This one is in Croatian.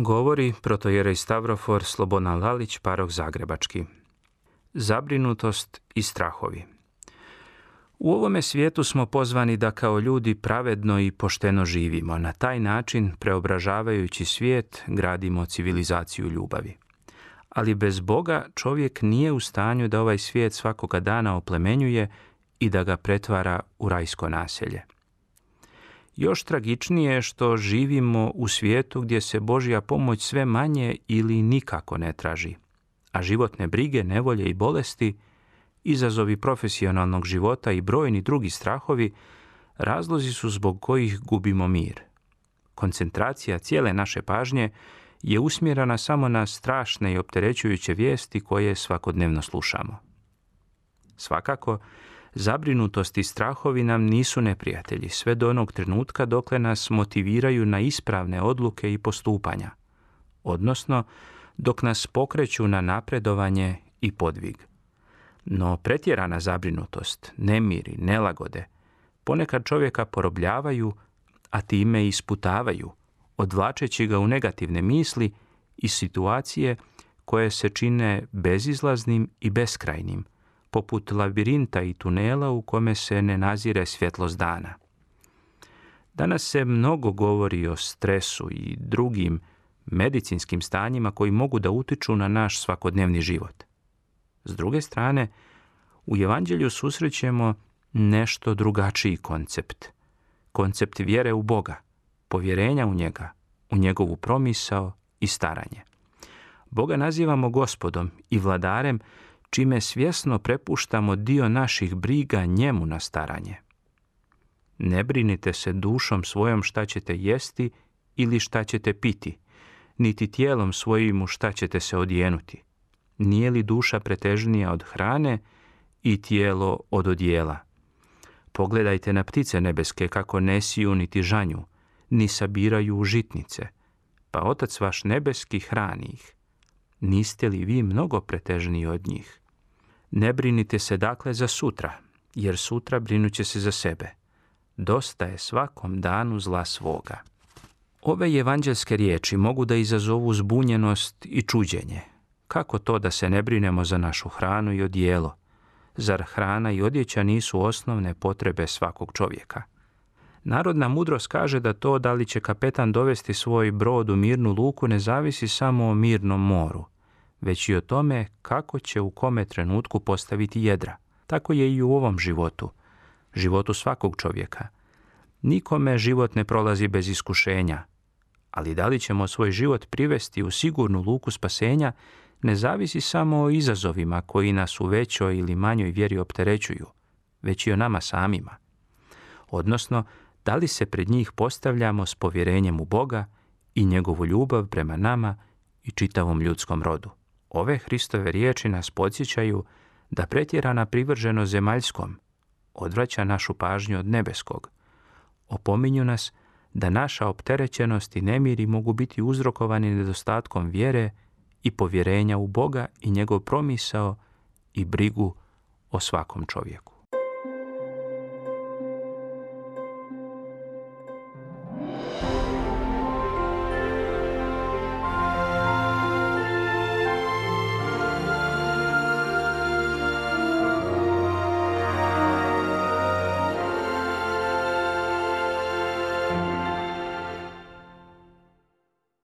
Govori protojerej Stavrofor Slobodan Lalić, parok Zagrebački. Zabrinutost i strahovi. U ovome svijetu smo pozvani da kao ljudi pravedno i pošteno živimo. Na taj način, preobražavajući svijet, gradimo civilizaciju ljubavi. Ali bez Boga čovjek nije u stanju da ovaj svijet svakoga dana oplemenjuje i da ga pretvara u rajsko naselje. Još tragičnije je što živimo u svijetu gdje se Božja pomoć sve manje ili nikako ne traži, a životne brige, nevolje i bolesti, izazovi profesionalnog života i brojni drugi strahovi razlozi su zbog kojih gubimo mir. Koncentracija cijele naše pažnje je usmjerena samo na strašne i opterećujuće vijesti koje svakodnevno slušamo. Svakako, Zabrinutost i strahovi nam nisu neprijatelji sve do onog trenutka dokle nas motiviraju na ispravne odluke i postupanja, odnosno dok nas pokreću na napredovanje i podvig. No pretjerana zabrinutost, nemiri, nelagode, ponekad čovjeka porobljavaju, a time isputavaju, odvlačeći ga u negativne misli i situacije koje se čine bezizlaznim i beskrajnim, poput labirinta i tunela u kome se ne nazire svjetlost dana. Danas se mnogo govori o stresu i drugim medicinskim stanjima koji mogu da utiču na naš svakodnevni život. S druge strane, u Evanđelju susrećemo nešto drugačiji koncept. Koncept vjere u Boga, povjerenja u njega, u njegovu promisao i staranje. Boga nazivamo gospodom i vladarem čime svjesno prepuštamo dio naših briga njemu na staranje. Ne brinite se dušom svojom šta ćete jesti ili šta ćete piti, niti tijelom svojim u šta ćete se odjenuti. Nije li duša pretežnija od hrane i tijelo od odjela? Pogledajte na ptice nebeske kako ne siju niti žanju, ni sabiraju u žitnice, pa otac vaš nebeski hrani ih niste li vi mnogo pretežniji od njih? Ne brinite se dakle za sutra, jer sutra brinuće se za sebe. Dosta je svakom danu zla svoga. Ove evanđelske riječi mogu da izazovu zbunjenost i čuđenje. Kako to da se ne brinemo za našu hranu i odijelo? Zar hrana i odjeća nisu osnovne potrebe svakog čovjeka? Narodna mudrost kaže da to da li će kapetan dovesti svoj brod u mirnu luku ne zavisi samo o mirnom moru, već i o tome kako će u kome trenutku postaviti jedra. Tako je i u ovom životu, životu svakog čovjeka. Nikome život ne prolazi bez iskušenja, ali da li ćemo svoj život privesti u sigurnu luku spasenja ne zavisi samo o izazovima koji nas u većoj ili manjoj vjeri opterećuju, već i o nama samima. Odnosno, da li se pred njih postavljamo s povjerenjem u Boga i njegovu ljubav prema nama i čitavom ljudskom rodu. Ove Hristove riječi nas podsjećaju da pretjerana privrženo zemaljskom odvraća našu pažnju od nebeskog. Opominju nas da naša opterećenost i nemiri mogu biti uzrokovani nedostatkom vjere i povjerenja u Boga i njegov promisao i brigu o svakom čovjeku.